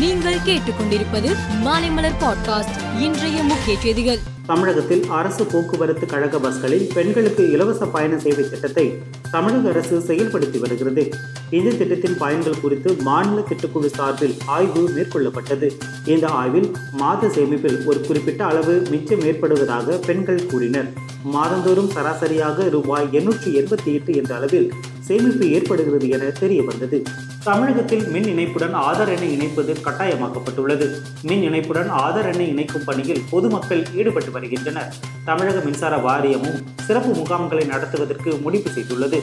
நீங்கள் கேட்டுக்கொண்டிருப்பது மாலைமலர் பாட்காஸ்ட் இன்றைய முக்கிய செய்திகள். தமிழகத்தில் அரசு போக்குவரத்து கழக பஸ்களில் பெண்களுக்கு இலவச பயண சேவை திட்டத்தை தமிழக அரசு செயல்படுத்தி வருகிறது. இந்த திட்டத்தின் பயன்கள் குறித்து மாநில திட்டக்குழு சார்பில் ஆய்வு மேற்கொள்ளப்பட்டது. இந்த ஆய்வில் மாத சேமிப்பில் ஒரு குறிப்பிட்ட அளவு மிச்சம் ஏற்படுவதாக பெண்கள் கூறினர். மாதந்தோறும் சராசரியாக ரூபாய் எண்ணூற்றி எண்பத்தி எட்டு என்ற அளவில் சேமிப்பு ஏற்படுகிறது என தெரிய வந்தது தமிழகத்தில் மின் இணைப்புடன் ஆதார் எண்ணை இணைப்பது கட்டாயமாக்கப்பட்டுள்ளது. மின் இணைப்புடன் ஆதார் எண்ணை இணைக்கும் பணியில் பொதுமக்கள் ஈடுபட்டு வருகின்றனர். தமிழக மின்சார வாரியமும் சிறப்பு முகாம்களை நடத்துவதற்கு முடிவு செய்துள்ளது.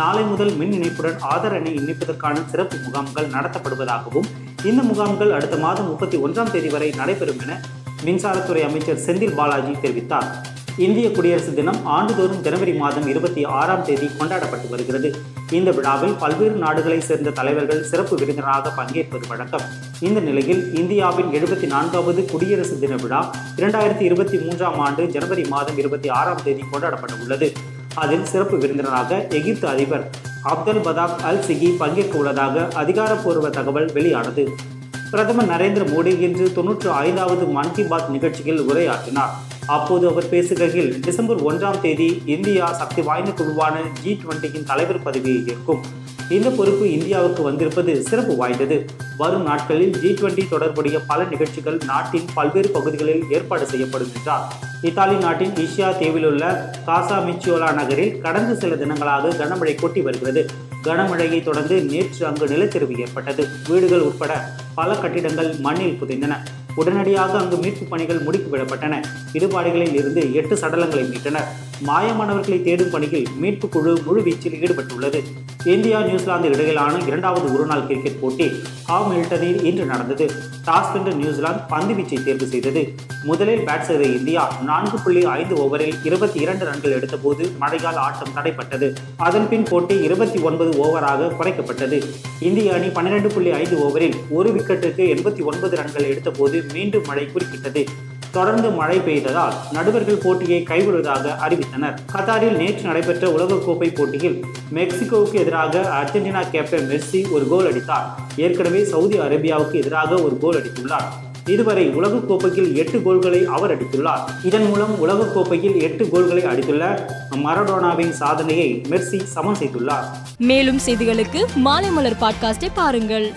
நாளை முதல் மின் இணைப்புடன் ஆதார் எண்ணை இணைப்பதற்கான சிறப்பு முகாம்கள் நடத்தப்படுவதாகவும் இந்த முகாம்கள் அடுத்த மாதம் முப்பத்தி ஒன்றாம் தேதி வரை நடைபெறும் என மின்சாரத்துறை அமைச்சர் செந்தில் பாலாஜி தெரிவித்தார். இந்திய குடியரசு தினம் ஆண்டுதோறும் ஜனவரி மாதம் இருபத்தி ஆறாம் தேதி கொண்டாடப்பட்டு வருகிறது. இந்த விழாவில் பல்வேறு நாடுகளைச் சேர்ந்த தலைவர்கள் சிறப்பு விருந்தினராக பங்கேற்பது வழக்கம். இந்த நிலையில் இந்தியாவின் எழுபத்தி நான்காவது குடியரசு தின விழா இரண்டாயிரத்தி இருபத்தி மூன்றாம் ஆண்டு ஜனவரி மாதம் இருபத்தி ஆறாம் தேதி கொண்டாடப்பட உள்ளது. அதில் சிறப்பு விருந்தினராக எகிப்து அதிபர் அப்தல் பதாக் அல் சிகி பங்கேற்க உள்ளதாக அதிகாரப்பூர்வ தகவல் வெளியானது. பிரதமர் நரேந்திர மோடி இன்று தொன்னூற்று ஐந்தாவது மன் கி பாத் நிகழ்ச்சியில் உரையாற்றினார். அப்போது அவர் பேசுகையில் டிசம்பர் ஒன்றாம் தேதி இந்தியா சக்தி வாய்ந்த குழுவான ஜி டுவெண்ட்டியின் தலைவர் பதவியை ஏற்கும். இந்த பொறுப்பு இந்தியாவுக்கு வந்திருப்பது சிறப்பு வாய்ந்தது. வரும் நாட்களில் ஜி டுவெண்டி தொடர்புடைய பல நிகழ்ச்சிகள் நாட்டின் பல்வேறு பகுதிகளில் ஏற்பாடு செய்யப்படும் என்றார். இத்தாலி நாட்டின் ஈஷியா தீவிலுள்ள காசா மிச்சியோலா நகரில் கடந்த சில தினங்களாக கனமழை கொட்டி வருகிறது. கனமழையை தொடர்ந்து நேற்று அங்கு நிலச்சரிவு ஏற்பட்டது. வீடுகள் உட்பட பல கட்டிடங்கள் மண்ணில் புதைந்தன. உடனடியாக அங்கு மீட்பு பணிகள் முடுக்கிவிடப்பட்டன. இடுபாடுகளில் இருந்து எட்டு சடலங்களை மீட்டனர். மாயமானவர்களை தேடும் பணியில் மீட்பு குழு முழுவீச்சில் ஈடுபட்டுள்ளது. இந்தியா நியூசிலாந்து இடையிலான இரண்டாவது ஒருநாள் கிரிக்கெட் போட்டி ஹாவ் மில்டனில் இன்று நடந்தது. டாஸ் வென்ற நியூசிலாந்து பந்து வீச்சை தேர்வு செய்தது. முதலில் பேட் செய்த இந்தியா நான்கு புள்ளி ஐந்து ஓவரில் இருபத்தி இரண்டு ரன்கள் எடுத்தபோது மழையால் ஆட்டம் தடைப்பட்டது. அதன்பின் போட்டி இருபத்தி ஒன்பது ஓவராக குறைக்கப்பட்டது. இந்திய அணி பன்னிரண்டு புள்ளி ஐந்து ஓவரில் ஒரு விக்கெட்டுக்கு எண்பத்தி ஒன்பது ரன்கள் எடுத்தபோது மீண்டும் மழை குறுக்கிட்டது. தொடர்ந்து மழை பெய்ததால் நடுவர்கள் போட்டியை கைவிடுவதாக அறிவித்தனர். கத்தாரில் நேற்று நடைபெற்ற உலகக்கோப்பை போட்டியில் மெக்சிகோவுக்கு எதிராக அர்ஜென்டினா கேப்டன் மெர்சி ஒரு கோல் அடித்தார். ஏற்கனவே சவுதி அரேபியாவுக்கு எதிராக ஒரு கோல் அடித்துள்ளார். இதுவரை உலகக்கோப்பையில் எட்டு கோல்களை அவர் அடித்துள்ளார். இதன் மூலம் உலகக்கோப்பையில் எட்டு கோல்களை அடித்துள்ள மரடோனாவின் சாதனையை மெர்சி சமன் செய்துள்ளார். மேலும் செய்திகளுக்கு மாலை மலர் பாட்காஸ்டை பாருங்கள்.